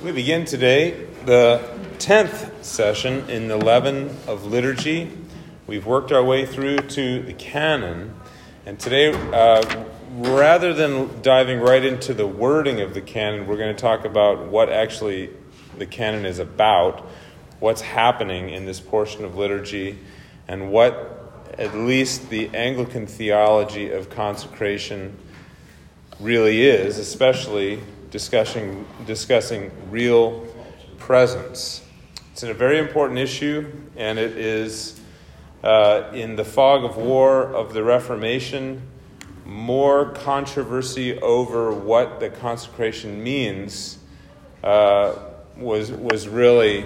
We begin today the 10th session in the leaven of liturgy. We've worked our way through to the canon, and today, uh, rather than diving right into the wording of the canon, we're going to talk about what actually the canon is about, what's happening in this portion of liturgy, and what at least the Anglican theology of consecration really is, especially discussing, discussing real presence. It's a very important issue, and it is uh, in the fog of war of the Reformation, more controversy over what the consecration means uh, was, was really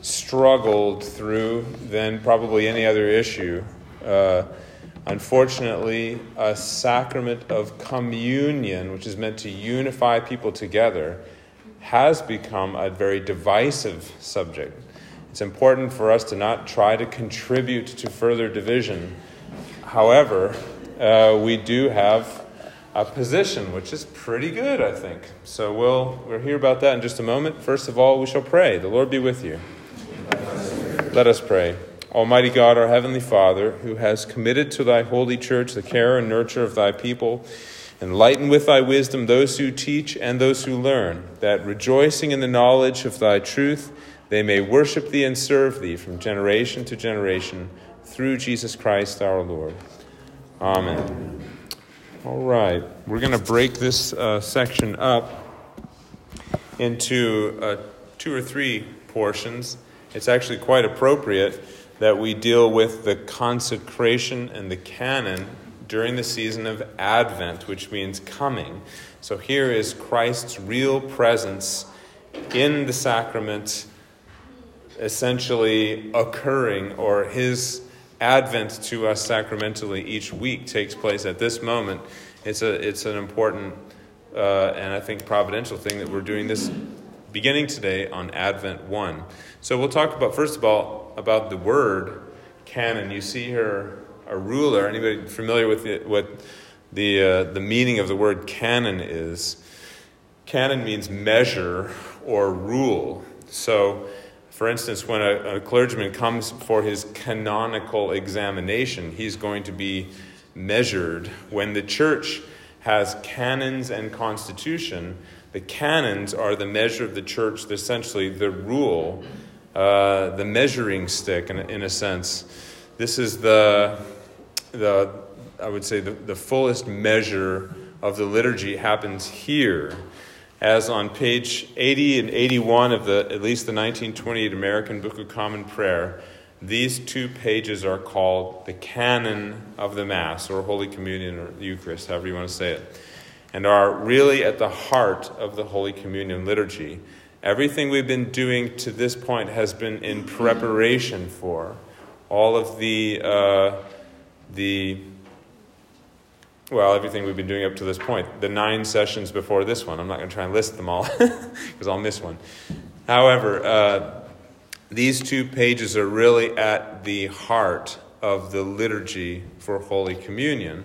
struggled through than probably any other issue. Uh, Unfortunately, a sacrament of communion, which is meant to unify people together, has become a very divisive subject. It's important for us to not try to contribute to further division. However, uh, we do have a position which is pretty good, I think. So we'll, we'll hear about that in just a moment. First of all, we shall pray. The Lord be with you. Let us pray. Almighty God, our Heavenly Father, who has committed to thy holy church the care and nurture of thy people, enlighten with thy wisdom those who teach and those who learn, that rejoicing in the knowledge of thy truth, they may worship thee and serve thee from generation to generation through Jesus Christ our Lord. Amen. All right, we're going to break this uh, section up into uh, two or three portions. It's actually quite appropriate that we deal with the consecration and the canon during the season of Advent, which means coming. So here is Christ's real presence in the sacrament essentially occurring, or his advent to us sacramentally each week takes place at this moment. It's, a, it's an important uh, and I think providential thing that we're doing this beginning today on Advent 1. So we'll talk about, first of all, about the word canon. You see here a ruler. Anybody familiar with the, what the, uh, the meaning of the word canon is? Canon means measure or rule. So, for instance, when a, a clergyman comes for his canonical examination, he's going to be measured. When the church has canons and constitution, the canons are the measure of the church, essentially the rule uh, the measuring stick, in, in a sense. This is the, the I would say, the, the fullest measure of the liturgy happens here. As on page 80 and 81 of the, at least the 1928 American Book of Common Prayer, these two pages are called the canon of the Mass, or Holy Communion, or Eucharist, however you want to say it, and are really at the heart of the Holy Communion liturgy. Everything we've been doing to this point has been in preparation for all of the, uh, the well, everything we've been doing up to this point, the nine sessions before this one. I'm not going to try and list them all because I'll miss one. However, uh, these two pages are really at the heart of the liturgy for Holy Communion.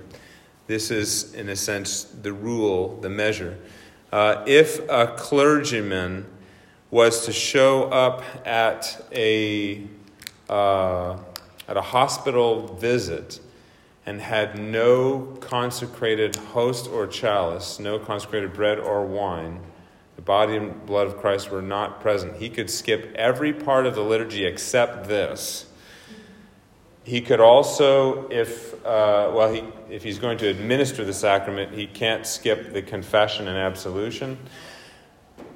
This is, in a sense, the rule, the measure. Uh, if a clergyman was to show up at a, uh, at a hospital visit and had no consecrated host or chalice, no consecrated bread or wine, the body and blood of Christ were not present. He could skip every part of the liturgy except this. He could also, if uh, well, he, if he's going to administer the sacrament, he can't skip the confession and absolution.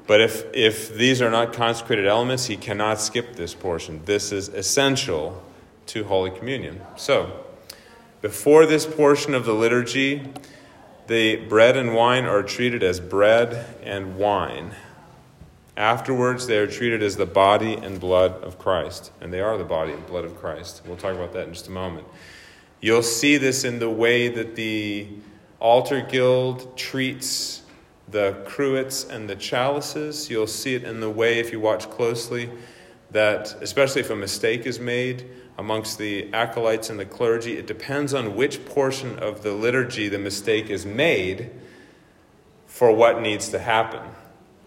But if, if these are not consecrated elements, he cannot skip this portion. This is essential to Holy Communion. So, before this portion of the liturgy, the bread and wine are treated as bread and wine. Afterwards, they are treated as the body and blood of Christ. And they are the body and blood of Christ. We'll talk about that in just a moment. You'll see this in the way that the altar guild treats the cruets and the chalices. You'll see it in the way, if you watch closely, that especially if a mistake is made amongst the acolytes and the clergy, it depends on which portion of the liturgy the mistake is made for what needs to happen.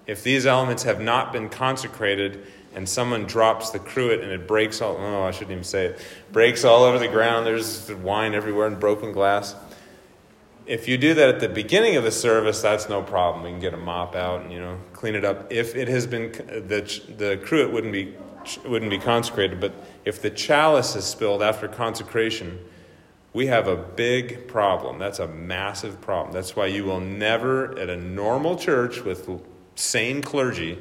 if these elements have not been consecrated and someone drops the cruet and it breaks all, oh, I shouldn't even say it, breaks all over the ground, there's wine everywhere and broken glass. If you do that at the beginning of the service, that's no problem. We can get a mop out and, you know, clean it up. If it has been, the, the cruet wouldn't be, wouldn't be consecrated, but if the chalice is spilled after consecration, we have a big problem. That's a massive problem. That's why you will never, at a normal church with sane clergy,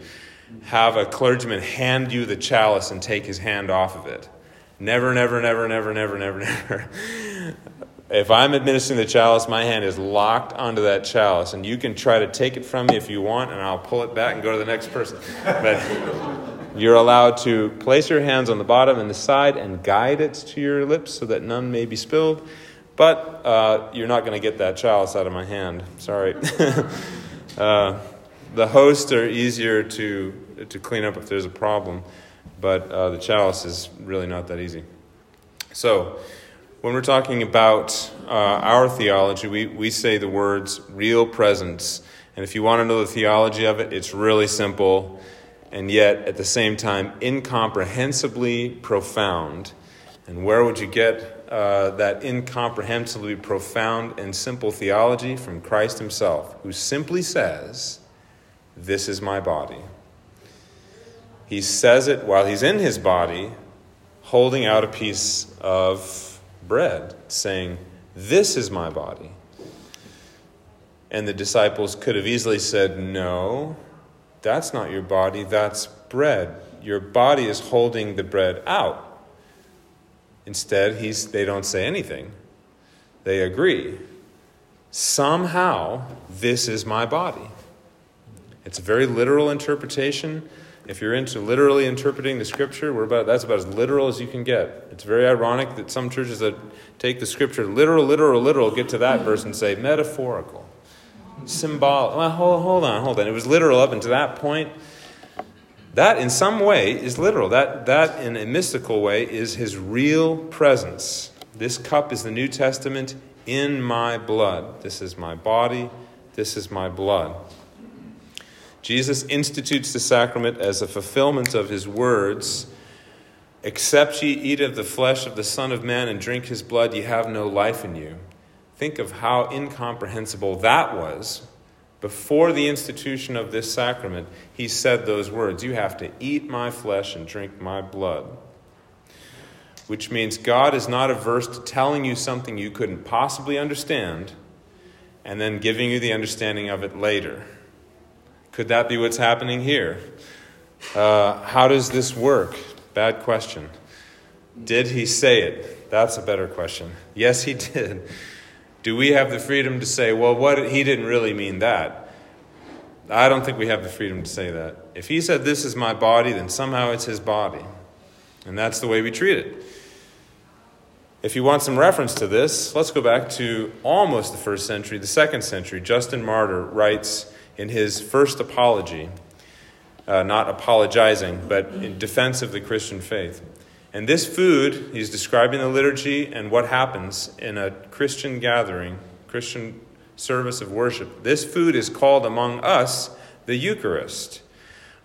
have a clergyman hand you the chalice and take his hand off of it. Never, never, never, never, never, never, never. If I'm administering the chalice, my hand is locked onto that chalice, and you can try to take it from me if you want, and I'll pull it back and go to the next person. But you're allowed to place your hands on the bottom and the side and guide it to your lips so that none may be spilled. But uh, you're not going to get that chalice out of my hand. Sorry. uh, the hosts are easier to, to clean up if there's a problem, but uh, the chalice is really not that easy. So, when we're talking about uh, our theology, we, we say the words real presence. And if you want to know the theology of it, it's really simple and yet at the same time incomprehensibly profound. And where would you get uh, that incomprehensibly profound and simple theology? From Christ Himself, who simply says, This is my body. He says it while He's in His body, holding out a piece of bread, saying, This is my body. And the disciples could have easily said, No, that's not your body, that's bread. Your body is holding the bread out. Instead, he's, they don't say anything. They agree. Somehow, this is my body. It's a very literal interpretation. If you're into literally interpreting the scripture, we're about, that's about as literal as you can get. It's very ironic that some churches that take the scripture literal, literal, literal get to that verse and say metaphorical, symbolic. Well, hold, hold on, hold on. It was literal up until that point. That, in some way, is literal. That, that, in a mystical way, is his real presence. This cup is the New Testament in my blood. This is my body. This is my blood. Jesus institutes the sacrament as a fulfillment of his words Except ye eat of the flesh of the Son of Man and drink his blood, ye have no life in you. Think of how incomprehensible that was. Before the institution of this sacrament, he said those words You have to eat my flesh and drink my blood. Which means God is not averse to telling you something you couldn't possibly understand and then giving you the understanding of it later. Could that be what's happening here? Uh, how does this work? Bad question. Did he say it? That's a better question. Yes, he did. Do we have the freedom to say, well, what he didn't really mean that? I don't think we have the freedom to say that. If he said, This is my body, then somehow it's his body. And that's the way we treat it. If you want some reference to this, let's go back to almost the first century, the second century. Justin Martyr writes in his first apology, uh, not apologizing, but in defense of the Christian faith. And this food, he's describing the liturgy and what happens in a Christian gathering, Christian service of worship. This food is called among us the Eucharist,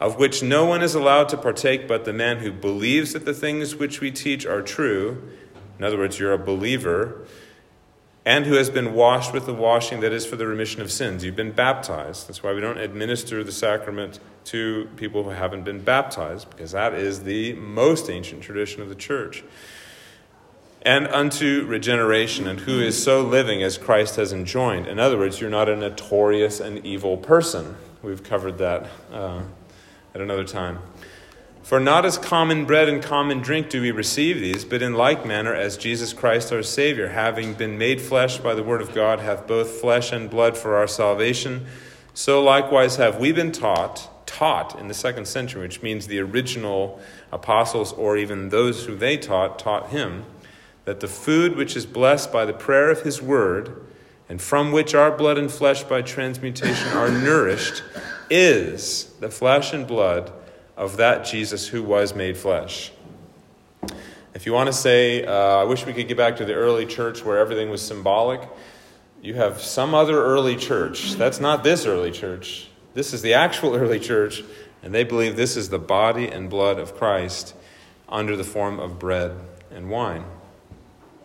of which no one is allowed to partake but the man who believes that the things which we teach are true. In other words, you're a believer and who has been washed with the washing that is for the remission of sins. You've been baptized. That's why we don't administer the sacrament to people who haven't been baptized, because that is the most ancient tradition of the church. And unto regeneration, and who is so living as Christ has enjoined. In other words, you're not a notorious and evil person. We've covered that uh, at another time. For not as common bread and common drink do we receive these, but in like manner as Jesus Christ our Savior, having been made flesh by the word of God, hath both flesh and blood for our salvation, so likewise have we been taught, taught in the second century, which means the original apostles or even those who they taught, taught him, that the food which is blessed by the prayer of his word, and from which our blood and flesh by transmutation are nourished, is the flesh and blood of that Jesus who was made flesh. If you want to say, uh, I wish we could get back to the early church where everything was symbolic, you have some other early church. That's not this early church. This is the actual early church, and they believe this is the body and blood of Christ under the form of bread and wine.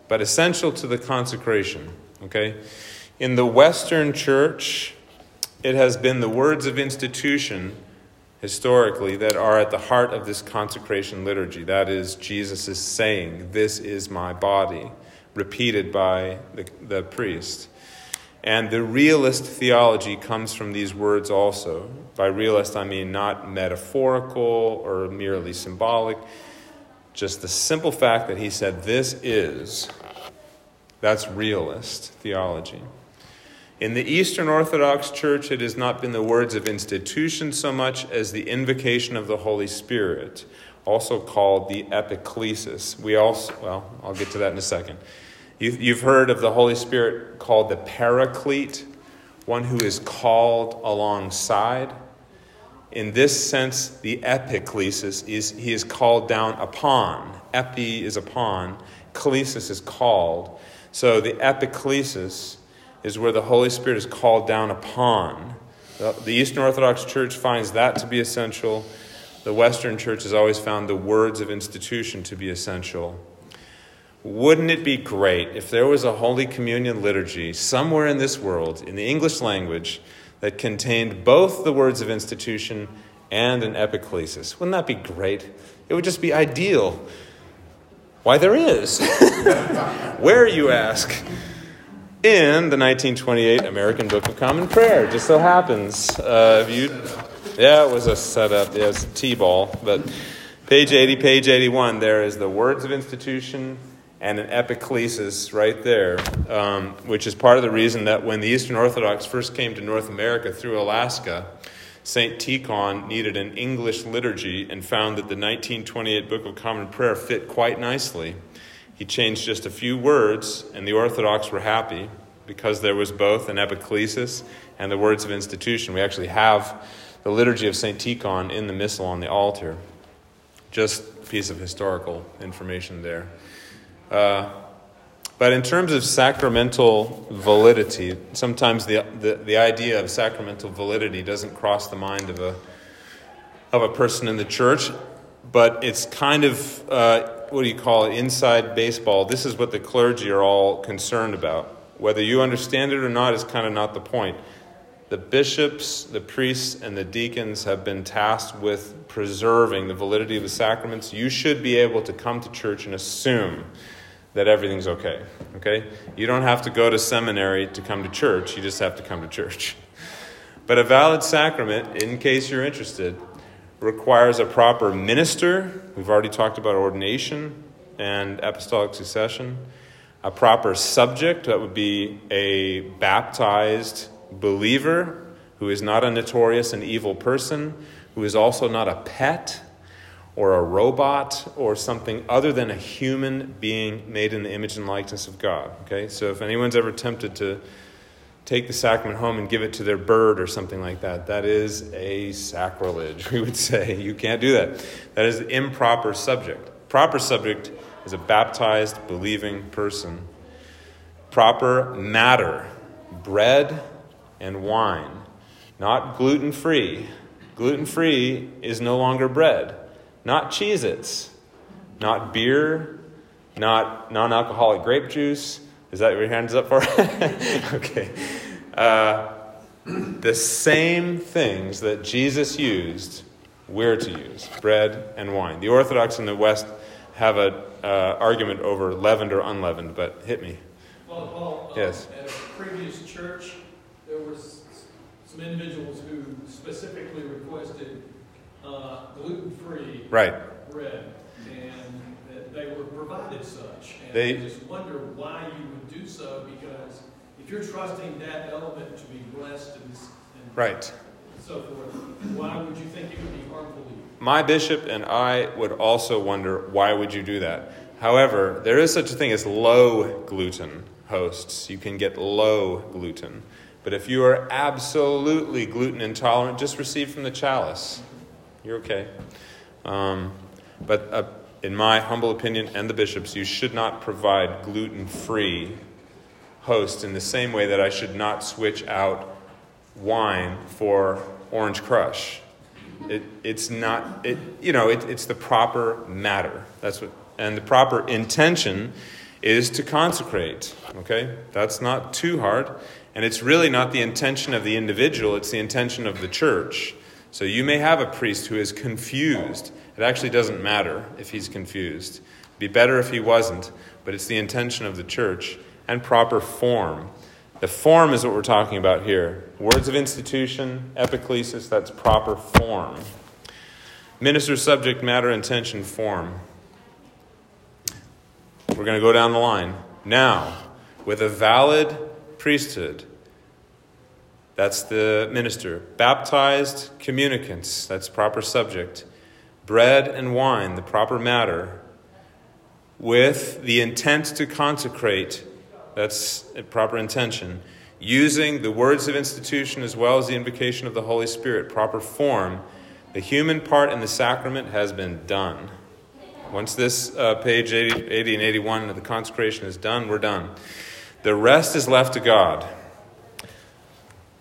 But essential to the consecration, okay? In the Western church, it has been the words of institution historically that are at the heart of this consecration liturgy. That is, Jesus is saying, This is my body, repeated by the, the priest. And the realist theology comes from these words also. By realist, I mean not metaphorical or merely symbolic, just the simple fact that he said, This is. That's realist theology. In the Eastern Orthodox Church, it has not been the words of institution so much as the invocation of the Holy Spirit, also called the epiclesis. We also, well, I'll get to that in a second. You've heard of the Holy Spirit called the paraclete, one who is called alongside. In this sense, the epiclesis is he is called down upon. Epi is upon, klesis is called. So the epiclesis is where the Holy Spirit is called down upon. The Eastern Orthodox Church finds that to be essential. The Western Church has always found the words of institution to be essential. Wouldn't it be great if there was a Holy Communion liturgy somewhere in this world, in the English language, that contained both the words of institution and an epiclesis? Wouldn't that be great? It would just be ideal. Why, there is. Where, you ask? In the 1928 American Book of Common Prayer. Just so happens. Uh, you, yeah, it was a setup. Yeah, it's a T-ball. But page 80, page 81, there is the words of institution and an epiclesis right there, um, which is part of the reason that when the Eastern Orthodox first came to North America through Alaska, St. Tikhon needed an English liturgy and found that the 1928 Book of Common Prayer fit quite nicely. He changed just a few words, and the Orthodox were happy because there was both an epiclesis and the words of institution. We actually have the liturgy of St. Tikhon in the missal on the altar. Just a piece of historical information there. Uh, but in terms of sacramental validity, sometimes the, the, the, idea of sacramental validity doesn't cross the mind of a, of a person in the church, but it's kind of uh, what do you call it, inside baseball. This is what the clergy are all concerned about. Whether you understand it or not is kind of not the point. The bishops, the priests, and the deacons have been tasked with preserving the validity of the sacraments. You should be able to come to church and assume that everything's okay. Okay? You don't have to go to seminary to come to church, you just have to come to church. But a valid sacrament, in case you're interested, requires a proper minister. We've already talked about ordination and apostolic succession. A proper subject, that would be a baptized believer who is not a notorious and evil person, who is also not a pet or a robot or something other than a human being made in the image and likeness of God. Okay? So if anyone's ever tempted to take the sacrament home and give it to their bird or something like that. That is a sacrilege, we would say. You can't do that. That is an improper subject. Proper subject is a baptized, believing person. Proper matter, bread and wine, not gluten free. Gluten free is no longer bread, not Cheez Its, not beer, not non alcoholic grape juice is that what your hands up for? okay. Uh, the same things that Jesus used, we're to use bread and wine. The Orthodox in the West have an uh, argument over leavened or unleavened, but hit me. Well, Paul, uh, yes. at a previous church, there was some individuals who specifically requested uh, gluten free right. bread, and they were provided such. And they I just wonder why you would do so because if you're trusting that element to be blessed and, and right. so forth, why would you think it would be harmful to you? My bishop and I would also wonder why would you do that. However, there is such a thing as low gluten hosts. You can get low gluten. But if you are absolutely gluten intolerant, just receive from the chalice. You're okay. Um, but uh, in my humble opinion and the bishop's, you should not provide gluten free host in the same way that I should not switch out wine for Orange Crush. It, it's not, it, you know, it, it's the proper matter. That's what, and the proper intention is to consecrate. Okay? That's not too hard. And it's really not the intention of the individual, it's the intention of the church. So you may have a priest who is confused. It actually doesn't matter if he's confused. It'd be better if he wasn't, but it's the intention of the church and proper form. The form is what we're talking about here. Words of institution, epiclesis, that's proper form. Minister, subject matter, intention, form. We're going to go down the line. Now, with a valid priesthood, that's the minister. Baptized communicants, that's proper subject. Bread and wine, the proper matter. With the intent to consecrate, that's proper intention. Using the words of institution as well as the invocation of the Holy Spirit, proper form, the human part in the sacrament has been done. Once this uh, page 80, 80 and 81 of the consecration is done, we're done. The rest is left to God.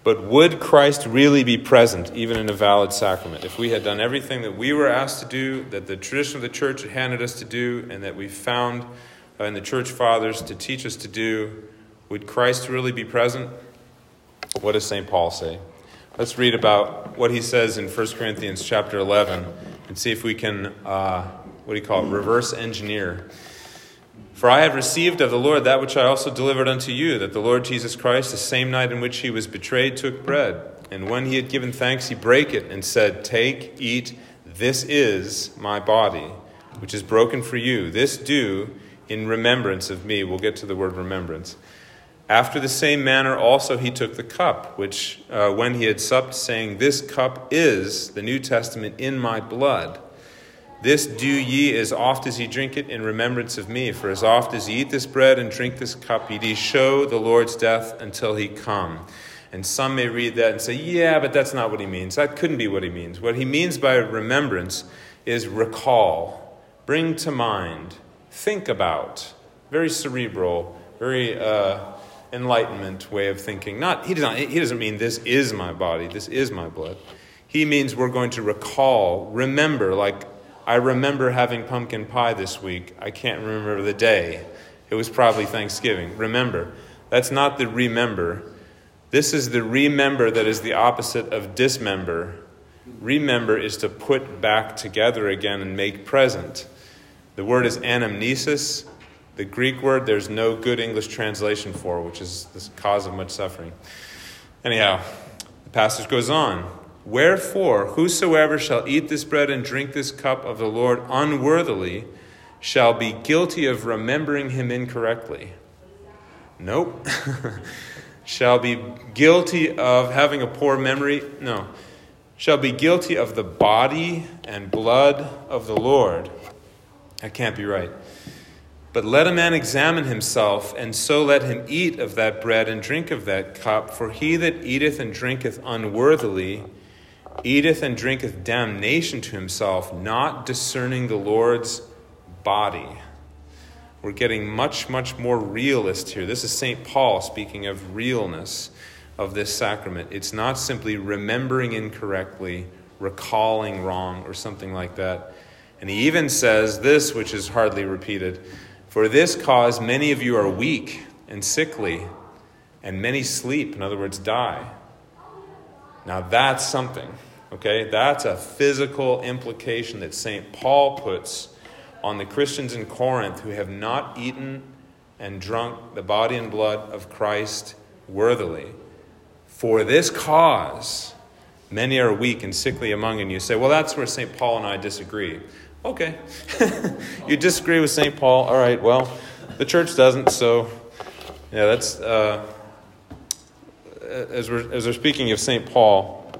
But would Christ really be present even in a valid sacrament? If we had done everything that we were asked to do, that the tradition of the church had handed us to do, and that we found uh, in the church fathers to teach us to do, would Christ really be present? What does St. Paul say? Let's read about what he says in 1 Corinthians chapter 11 and see if we can, uh, what do you call it, reverse engineer for I have received of the Lord that which I also delivered unto you, that the Lord Jesus Christ, the same night in which he was betrayed, took bread. And when he had given thanks, he brake it and said, Take, eat, this is my body, which is broken for you. This do in remembrance of me. We'll get to the word remembrance. After the same manner also he took the cup, which uh, when he had supped, saying, This cup is the New Testament in my blood. This do ye as oft as ye drink it in remembrance of me. For as oft as ye eat this bread and drink this cup, ye do show the Lord's death until he come. And some may read that and say, yeah, but that's not what he means. That couldn't be what he means. What he means by remembrance is recall, bring to mind, think about. Very cerebral, very uh, enlightenment way of thinking. Not he doesn't he doesn't mean this is my body, this is my blood. He means we're going to recall, remember, like I remember having pumpkin pie this week. I can't remember the day. It was probably Thanksgiving. Remember. That's not the remember. This is the remember that is the opposite of dismember. Remember is to put back together again and make present. The word is anamnesis. The Greek word there's no good English translation for, which is the cause of much suffering. Anyhow, the passage goes on. Wherefore, whosoever shall eat this bread and drink this cup of the Lord unworthily shall be guilty of remembering him incorrectly. Nope. shall be guilty of having a poor memory. No. Shall be guilty of the body and blood of the Lord. That can't be right. But let a man examine himself, and so let him eat of that bread and drink of that cup. For he that eateth and drinketh unworthily, eateth and drinketh damnation to himself, not discerning the Lord's body. We're getting much, much more realist here. This is St. Paul speaking of realness of this sacrament. It's not simply remembering incorrectly, recalling wrong, or something like that. And he even says this, which is hardly repeated For this cause, many of you are weak and sickly, and many sleep, in other words, die. Now that's something. Okay, that's a physical implication that St. Paul puts on the Christians in Corinth who have not eaten and drunk the body and blood of Christ worthily. For this cause, many are weak and sickly among you. And you say, well, that's where St. Paul and I disagree. Okay. you disagree with St. Paul? All right, well, the church doesn't, so yeah, that's. Uh, as, we're, as we're speaking of St. Paul,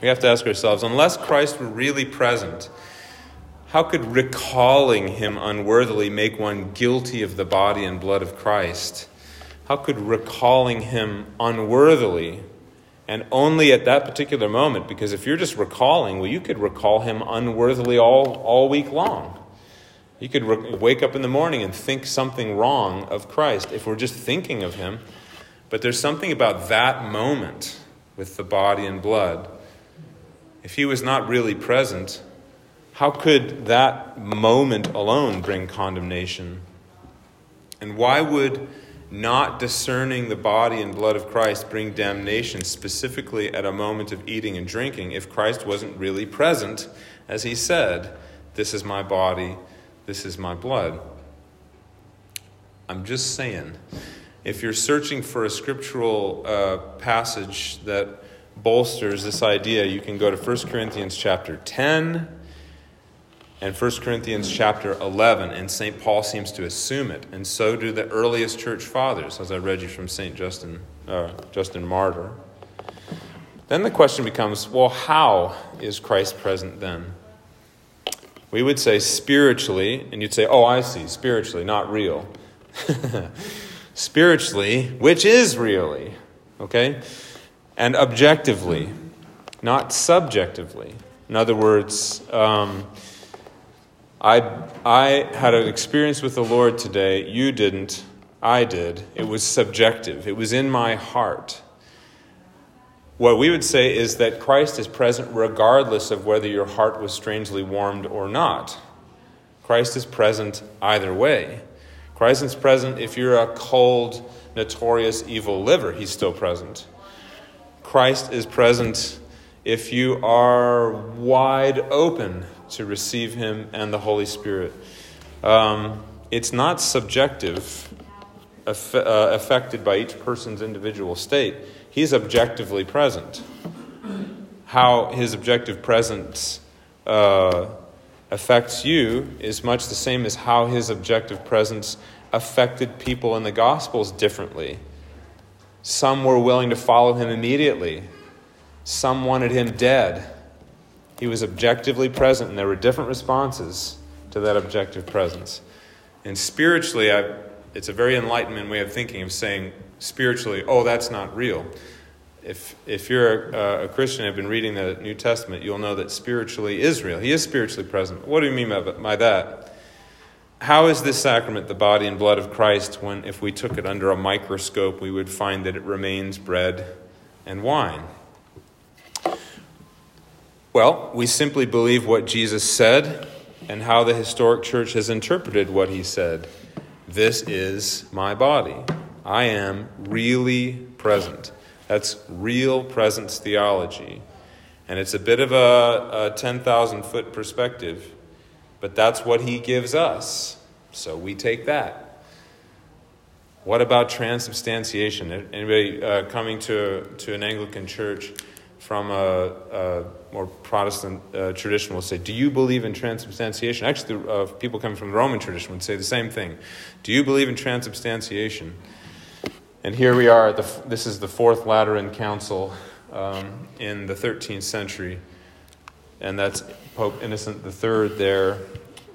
we have to ask ourselves unless Christ were really present, how could recalling him unworthily make one guilty of the body and blood of Christ? How could recalling him unworthily, and only at that particular moment, because if you're just recalling, well, you could recall him unworthily all, all week long. You could re- wake up in the morning and think something wrong of Christ if we're just thinking of him. But there's something about that moment with the body and blood if he was not really present, how could that moment alone bring condemnation? And why would not discerning the body and blood of Christ bring damnation specifically at a moment of eating and drinking if Christ wasn't really present, as he said, This is my body, this is my blood? I'm just saying, if you're searching for a scriptural uh, passage that bolsters this idea, you can go to 1 Corinthians chapter 10 and 1 Corinthians chapter 11, and St. Paul seems to assume it, and so do the earliest church fathers, as I read you from St. Justin, uh, Justin Martyr. Then the question becomes well, how is Christ present then? We would say spiritually, and you'd say, oh, I see, spiritually, not real. spiritually, which is really, okay? And objectively, not subjectively. In other words, um, I, I had an experience with the Lord today. You didn't. I did. It was subjective, it was in my heart. What we would say is that Christ is present regardless of whether your heart was strangely warmed or not. Christ is present either way. Christ is present if you're a cold, notorious evil liver, he's still present. Christ is present if you are wide open to receive Him and the Holy Spirit. Um, it's not subjective, aff- uh, affected by each person's individual state. He's objectively present. How His objective presence uh, affects you is much the same as how His objective presence affected people in the Gospels differently. Some were willing to follow Him immediately. Some wanted him dead. He was objectively present, and there were different responses to that objective presence. And spiritually, I, it's a very enlightenment way of thinking of saying spiritually, oh, that's not real. If, if you're a, a Christian and have been reading the New Testament, you'll know that spiritually is real. He is spiritually present. What do you mean by, by that? How is this sacrament the body and blood of Christ when, if we took it under a microscope, we would find that it remains bread and wine? Well, we simply believe what Jesus said and how the historic church has interpreted what he said. This is my body. I am really present. That's real presence theology. And it's a bit of a, a 10,000 foot perspective, but that's what he gives us. So we take that. What about transubstantiation? Anybody uh, coming to, to an Anglican church? from a, a more Protestant uh, tradition will say, Do you believe in transubstantiation? Actually, the, uh, people coming from the Roman tradition would say the same thing. Do you believe in transubstantiation? And here we are, the, this is the Fourth Lateran Council um, in the 13th century, and that's Pope Innocent III there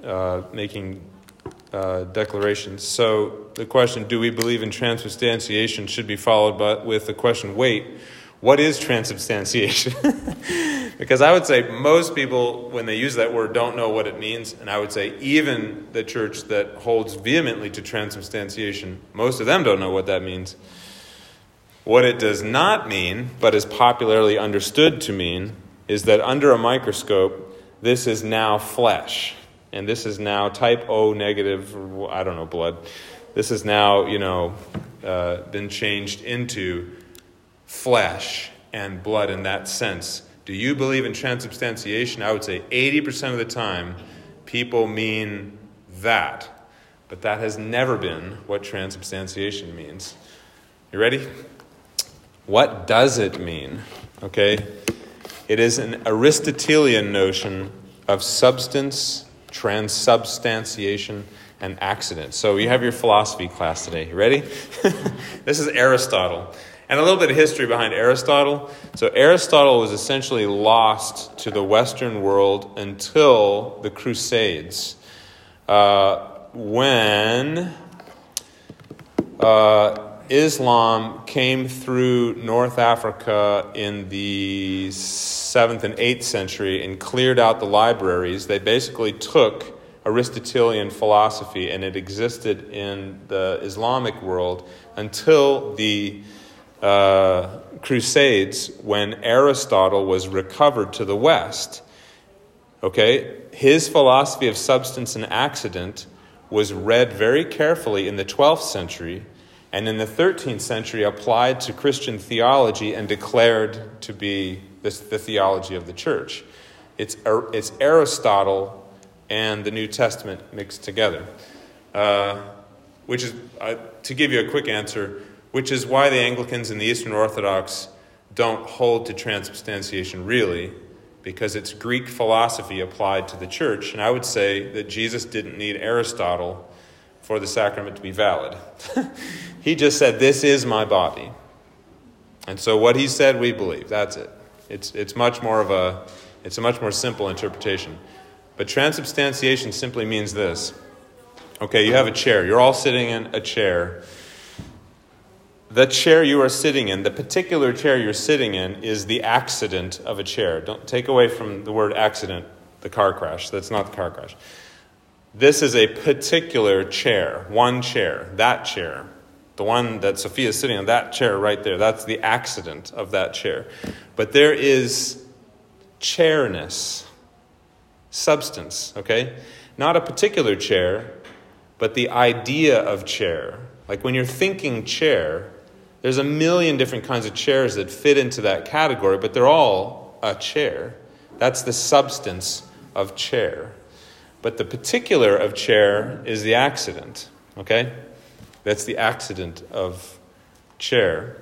uh, making uh, declarations. So the question, do we believe in transubstantiation, should be followed by, with the question, wait, what is transubstantiation? because I would say most people, when they use that word, don't know what it means. And I would say even the church that holds vehemently to transubstantiation, most of them don't know what that means. What it does not mean, but is popularly understood to mean, is that under a microscope, this is now flesh. And this is now type O negative, I don't know, blood. This has now, you know, uh, been changed into flesh and blood in that sense. Do you believe in transubstantiation? I would say 80% of the time people mean that. But that has never been what transubstantiation means. You ready? What does it mean? Okay? It is an Aristotelian notion of substance, transubstantiation, and accident. So you have your philosophy class today. You ready? this is Aristotle. And a little bit of history behind Aristotle. So, Aristotle was essentially lost to the Western world until the Crusades, uh, when uh, Islam came through North Africa in the 7th and 8th century and cleared out the libraries. They basically took Aristotelian philosophy and it existed in the Islamic world until the uh, Crusades when Aristotle was recovered to the West. Okay? His philosophy of substance and accident was read very carefully in the 12th century and in the 13th century applied to Christian theology and declared to be this, the theology of the church. It's, it's Aristotle and the New Testament mixed together. Uh, which is, uh, to give you a quick answer, which is why the Anglicans and the Eastern Orthodox don't hold to transubstantiation really, because it's Greek philosophy applied to the church. And I would say that Jesus didn't need Aristotle for the sacrament to be valid. he just said, This is my body. And so what he said, we believe. That's it. It's, it's much more of a, it's a much more simple interpretation. But transubstantiation simply means this. Okay, you have a chair. You're all sitting in a chair. The chair you are sitting in, the particular chair you're sitting in, is the accident of a chair. Don't take away from the word accident the car crash. That's not the car crash. This is a particular chair, one chair, that chair. The one that Sophia is sitting on, that chair right there, that's the accident of that chair. But there is chairness, substance, okay? Not a particular chair, but the idea of chair. Like when you're thinking chair, there's a million different kinds of chairs that fit into that category, but they're all a chair. That's the substance of chair. But the particular of chair is the accident, okay? That's the accident of chair.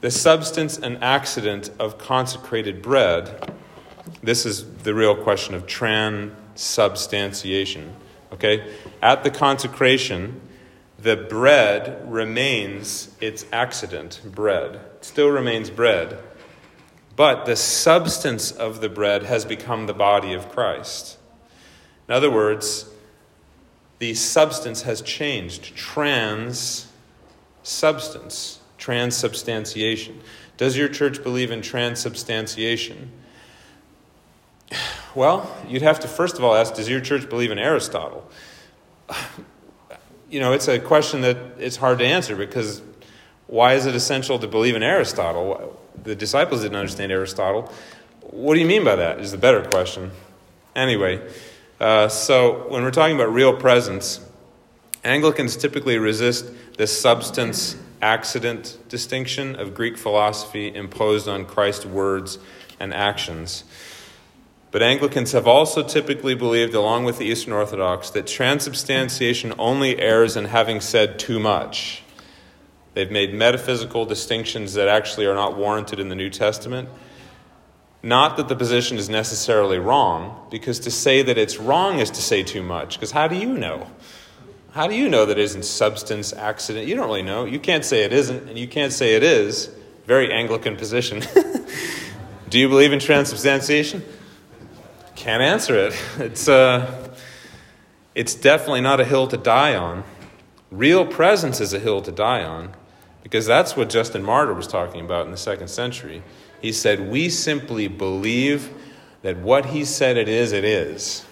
The substance and accident of consecrated bread, this is the real question of transubstantiation, okay? At the consecration, the bread remains its accident, bread. It still remains bread. But the substance of the bread has become the body of Christ. In other words, the substance has changed. Trans substance, transubstantiation. Does your church believe in transubstantiation? Well, you'd have to first of all ask Does your church believe in Aristotle? you know, it's a question that it's hard to answer because why is it essential to believe in Aristotle? The disciples didn't understand Aristotle. What do you mean by that? Is the better question. Anyway, uh, so when we're talking about real presence, Anglicans typically resist the substance accident distinction of Greek philosophy imposed on Christ's words and actions. But Anglicans have also typically believed, along with the Eastern Orthodox, that transubstantiation only errs in having said too much. They've made metaphysical distinctions that actually are not warranted in the New Testament. Not that the position is necessarily wrong, because to say that it's wrong is to say too much, because how do you know? How do you know that it isn't substance accident? You don't really know. You can't say it isn't, and you can't say it is. Very Anglican position. do you believe in transubstantiation? Can't answer it. It's, uh, it's definitely not a hill to die on. Real presence is a hill to die on because that's what Justin Martyr was talking about in the second century. He said, We simply believe that what he said it is, it is.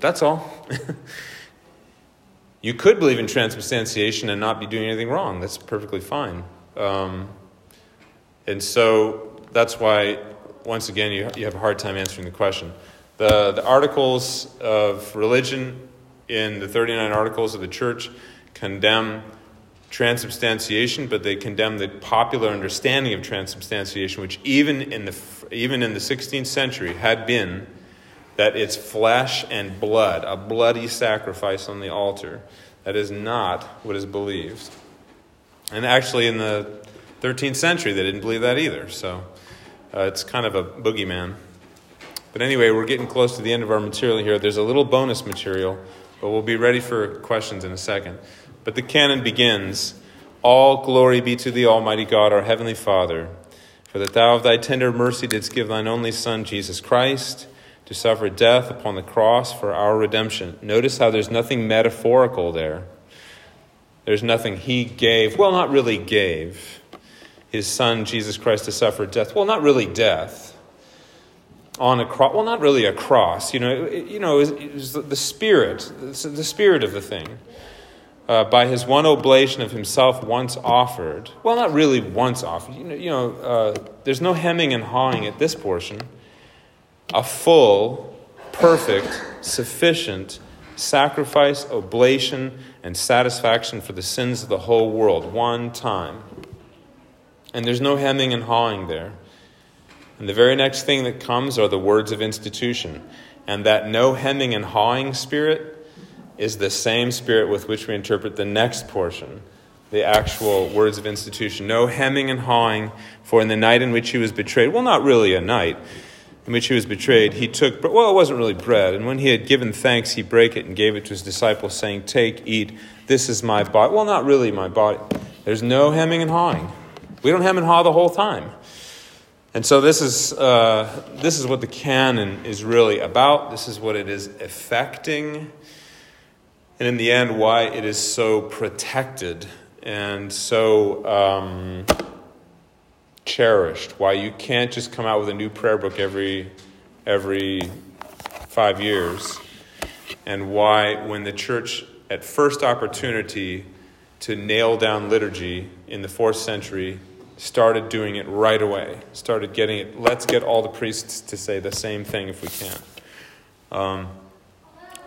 That's all. you could believe in transubstantiation and not be doing anything wrong. That's perfectly fine. Um, and so that's why once again, you, you have a hard time answering the question. The, the articles of religion in the 39 articles of the church condemn transubstantiation, but they condemn the popular understanding of transubstantiation, which even in the, even in the 16th century had been that it's flesh and blood, a bloody sacrifice on the altar. That is not what is believed. And actually, in the 13th century, they didn't believe that either. So uh, it's kind of a boogeyman. But anyway, we're getting close to the end of our material here. There's a little bonus material, but we'll be ready for questions in a second. But the canon begins All glory be to thee, Almighty God, our Heavenly Father, for that thou of thy tender mercy didst give thine only Son, Jesus Christ, to suffer death upon the cross for our redemption. Notice how there's nothing metaphorical there. There's nothing he gave. Well, not really gave his son Jesus Christ to suffer death. Well, not really death on a cross. Well, not really a cross. You know, it, you know, it was, it was the spirit, the spirit of the thing. Uh, by his one oblation of himself once offered, well, not really once offered, you know, you know uh, there's no hemming and hawing at this portion, a full, perfect, sufficient sacrifice, oblation, and satisfaction for the sins of the whole world, one time. And there's no hemming and hawing there. And the very next thing that comes are the words of institution. And that no hemming and hawing spirit is the same spirit with which we interpret the next portion, the actual words of institution. No hemming and hawing, for in the night in which he was betrayed, well, not really a night in which he was betrayed, he took, well, it wasn't really bread. And when he had given thanks, he brake it and gave it to his disciples, saying, Take, eat, this is my body. Well, not really my body. There's no hemming and hawing. We don't hem and haw the whole time. And so this is, uh, this is what the canon is really about. This is what it is affecting. And in the end, why it is so protected and so um, cherished. Why you can't just come out with a new prayer book every, every five years. And why, when the church, at first opportunity to nail down liturgy in the fourth century, started doing it right away. Started getting it. Let's get all the priests to say the same thing if we can. Um,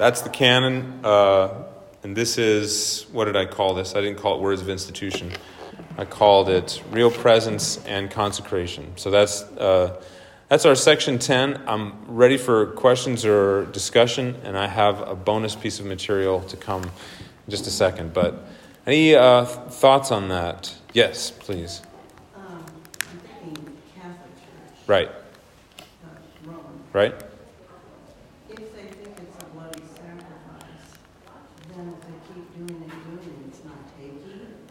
that's the canon. Uh, and this is, what did I call this? I didn't call it words of institution. I called it real presence and consecration. So that's, uh, that's our section 10. I'm ready for questions or discussion, and I have a bonus piece of material to come in just a second. But any uh, thoughts on that? Yes, please. Right. Right? If they think it's a bloody sacrifice, then if they keep doing it, doing it, it's not taking.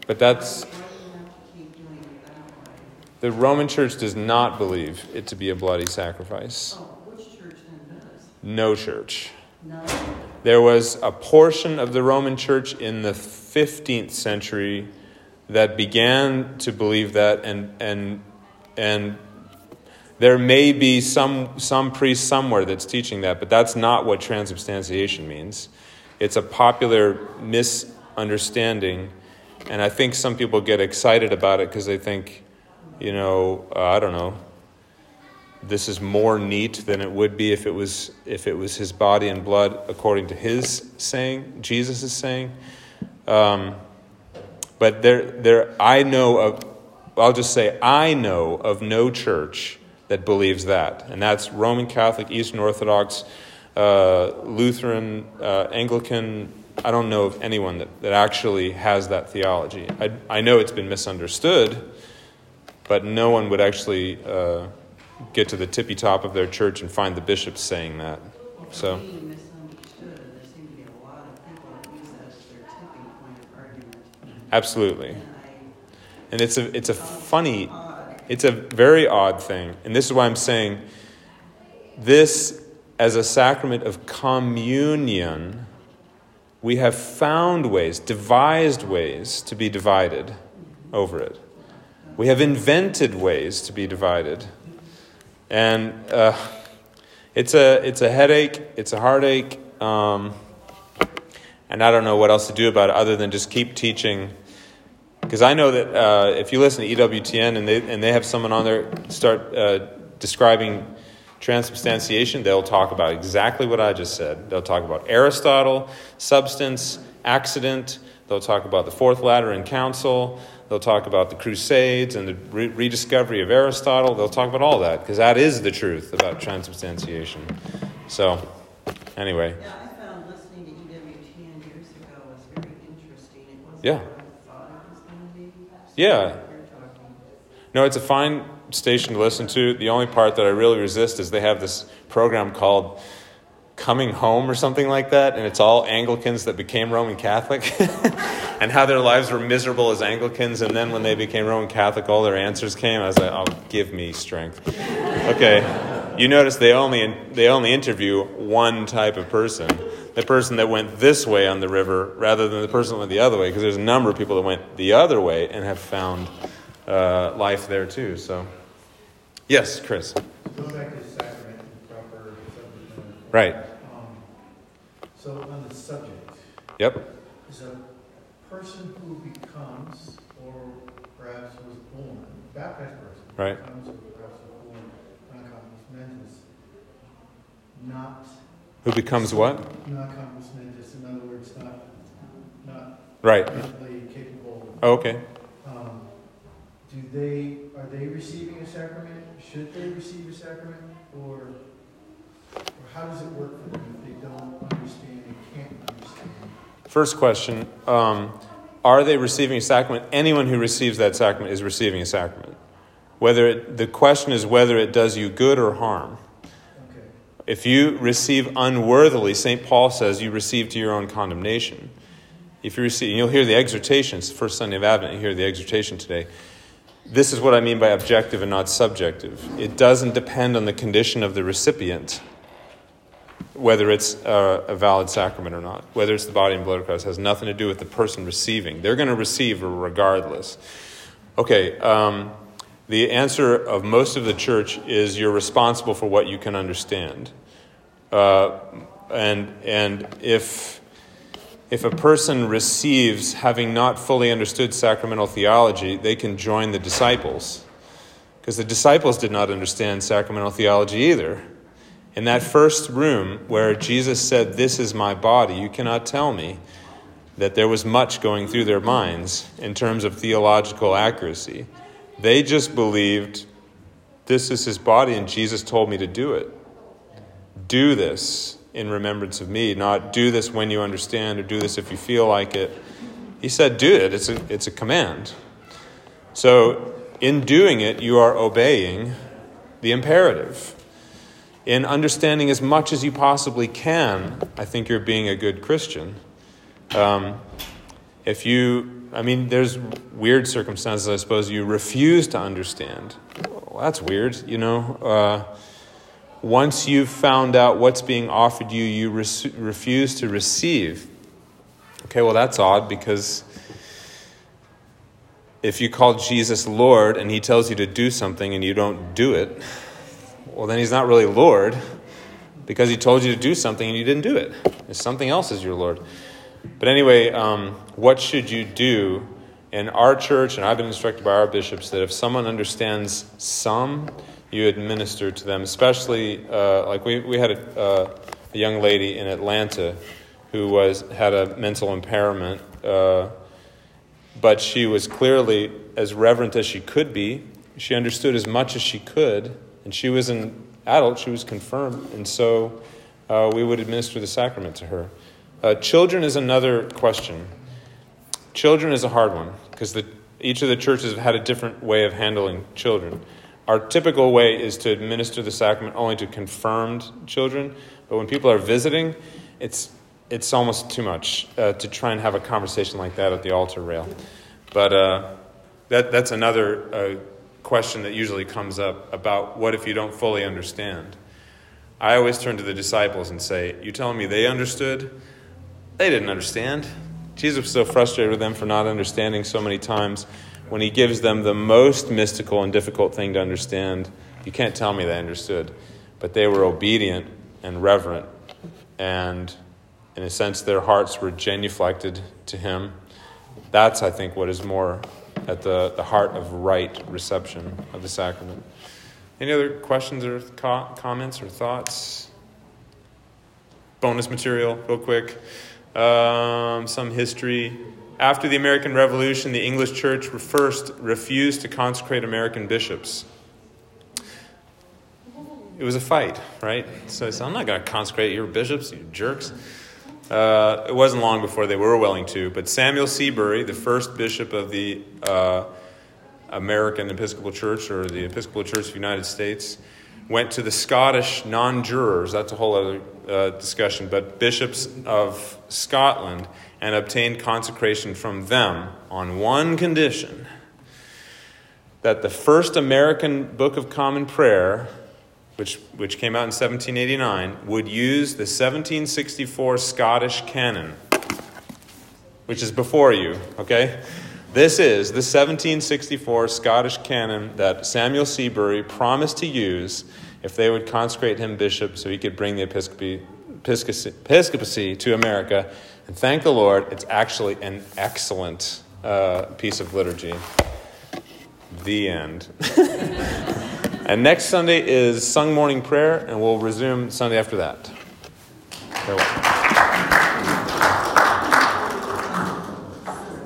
But that's. Why do you have to keep doing it that that's. The Roman Church does not believe it to be a bloody sacrifice. Oh, which church then does? No church. No? There was a portion of the Roman Church in the 15th century that began to believe that, and, and, and there may be some, some priest somewhere that's teaching that, but that's not what transubstantiation means. It's a popular misunderstanding, and I think some people get excited about it because they think, you know, uh, I don't know, this is more neat than it would be if it was if it was his body and blood according to his saying, Jesus is saying. Um, but there, there, I know of. I'll just say I know of no church that believes that. And that's Roman Catholic, Eastern Orthodox, uh, Lutheran, uh, Anglican. I don't know of anyone that, that actually has that theology. I, I know it's been misunderstood, but no one would actually uh, get to the tippy top of their church and find the bishops saying that. So. Being misunderstood, there seem to be a lot of people that use that as their tipping point of argument. Absolutely. And And it's a, it's a funny, it's a very odd thing. And this is why I'm saying this as a sacrament of communion, we have found ways, devised ways to be divided over it. We have invented ways to be divided. And uh, it's, a, it's a headache, it's a heartache, um, and I don't know what else to do about it other than just keep teaching because I know that uh, if you listen to EWTN and they, and they have someone on there start uh, describing transubstantiation, they'll talk about exactly what I just said. They'll talk about Aristotle, substance, accident. They'll talk about the Fourth Lateran Council. They'll talk about the Crusades and the re- rediscovery of Aristotle. They'll talk about all that because that is the truth about transubstantiation. So, anyway. yeah, I found listening to EWTN years ago was very interesting. It wasn't Yeah. what I thought it was going to be. So Yeah. No, it's a fine station to listen to. The only part that I really resist is they have this program called Coming Home or something like that, and it's all Anglicans that became Roman Catholic and how their lives were miserable as Anglicans, and then when they became Roman Catholic, all their answers came. I was like, oh, give me strength. Okay, you notice they only, they only interview one type of person. The person that went this way on the river rather than the person that went the other way, because there's a number of people that went the other way and have found uh, life there too. So, yes, Chris. Go back to sacrament proper subject. Right. Um, So on the subject, Yep. is a person who becomes, or perhaps was born, baptized person. Right. Becomes or perhaps was born mentis, not, Who becomes what? non-compos mentis, in other words, not, not Right. capable. Oh, okay. Do they, are they receiving a sacrament? Should they receive a sacrament? Or, or how does it work for them if they don't understand and can't understand? First question um, Are they receiving a sacrament? Anyone who receives that sacrament is receiving a sacrament. Whether it, the question is whether it does you good or harm. Okay. If you receive unworthily, St. Paul says you receive to your own condemnation. If you receive, and you'll hear the exhortation, it's the first Sunday of Advent, you hear the exhortation today. This is what I mean by objective and not subjective. It doesn't depend on the condition of the recipient, whether it's a, a valid sacrament or not, whether it's the body and blood of Christ. Has nothing to do with the person receiving. They're going to receive regardless. Okay, um, the answer of most of the church is you're responsible for what you can understand. Uh, and, and if, if a person receives, having not fully understood sacramental theology, they can join the disciples. Because the disciples did not understand sacramental theology either. In that first room where Jesus said, This is my body, you cannot tell me that there was much going through their minds in terms of theological accuracy. They just believed, This is his body, and Jesus told me to do it. Do this in remembrance of me, not do this when you understand or do this if you feel like it. He said, Do it. It's a, it's a command. So, in doing it, you are obeying the imperative. In understanding as much as you possibly can, I think you're being a good Christian. Um, if you, I mean, there's weird circumstances, I suppose, you refuse to understand. Well, that's weird, you know. Uh, once you've found out what's being offered you, you refuse to receive. Okay, well, that's odd because if you call Jesus Lord and he tells you to do something and you don't do it, well, then he's not really Lord because he told you to do something and you didn't do it. If something else is your Lord. But anyway, um, what should you do in our church? And I've been instructed by our bishops that if someone understands some, you administer to them, especially uh, like we, we had a, uh, a young lady in Atlanta who was had a mental impairment, uh, but she was clearly as reverent as she could be. She understood as much as she could, and she was an adult. She was confirmed, and so uh, we would administer the sacrament to her. Uh, children is another question. Children is a hard one because each of the churches have had a different way of handling children. Our typical way is to administer the sacrament only to confirmed children, but when people are visiting, it's it's almost too much uh, to try and have a conversation like that at the altar rail. But uh, that that's another uh, question that usually comes up about what if you don't fully understand. I always turn to the disciples and say, "You telling me they understood? They didn't understand." Jesus was so frustrated with them for not understanding so many times when he gives them the most mystical and difficult thing to understand, you can't tell me they understood. But they were obedient and reverent, and in a sense, their hearts were genuflected to him. That's, I think, what is more at the, the heart of right reception of the sacrament. Any other questions or co- comments or thoughts? Bonus material, real quick. Um, some history. After the American Revolution, the English church first refused to consecrate American bishops. It was a fight, right? So I said, I'm not going to consecrate your bishops, you jerks. Uh, it wasn't long before they were willing to, but Samuel Seabury, the first bishop of the uh, American Episcopal Church or the Episcopal Church of the United States, went to the Scottish non jurors, that's a whole other uh, discussion, but bishops of Scotland, and obtained consecration from them on one condition that the first American Book of Common Prayer, which, which came out in 1789, would use the 1764 Scottish canon, which is before you, okay? This is the 1764 Scottish canon that Samuel Seabury promised to use if they would consecrate him bishop so he could bring the episcopacy, episcopacy to America. And thank the Lord, it's actually an excellent uh, piece of liturgy. The end. and next Sunday is sung morning prayer, and we'll resume Sunday after that. Farewell.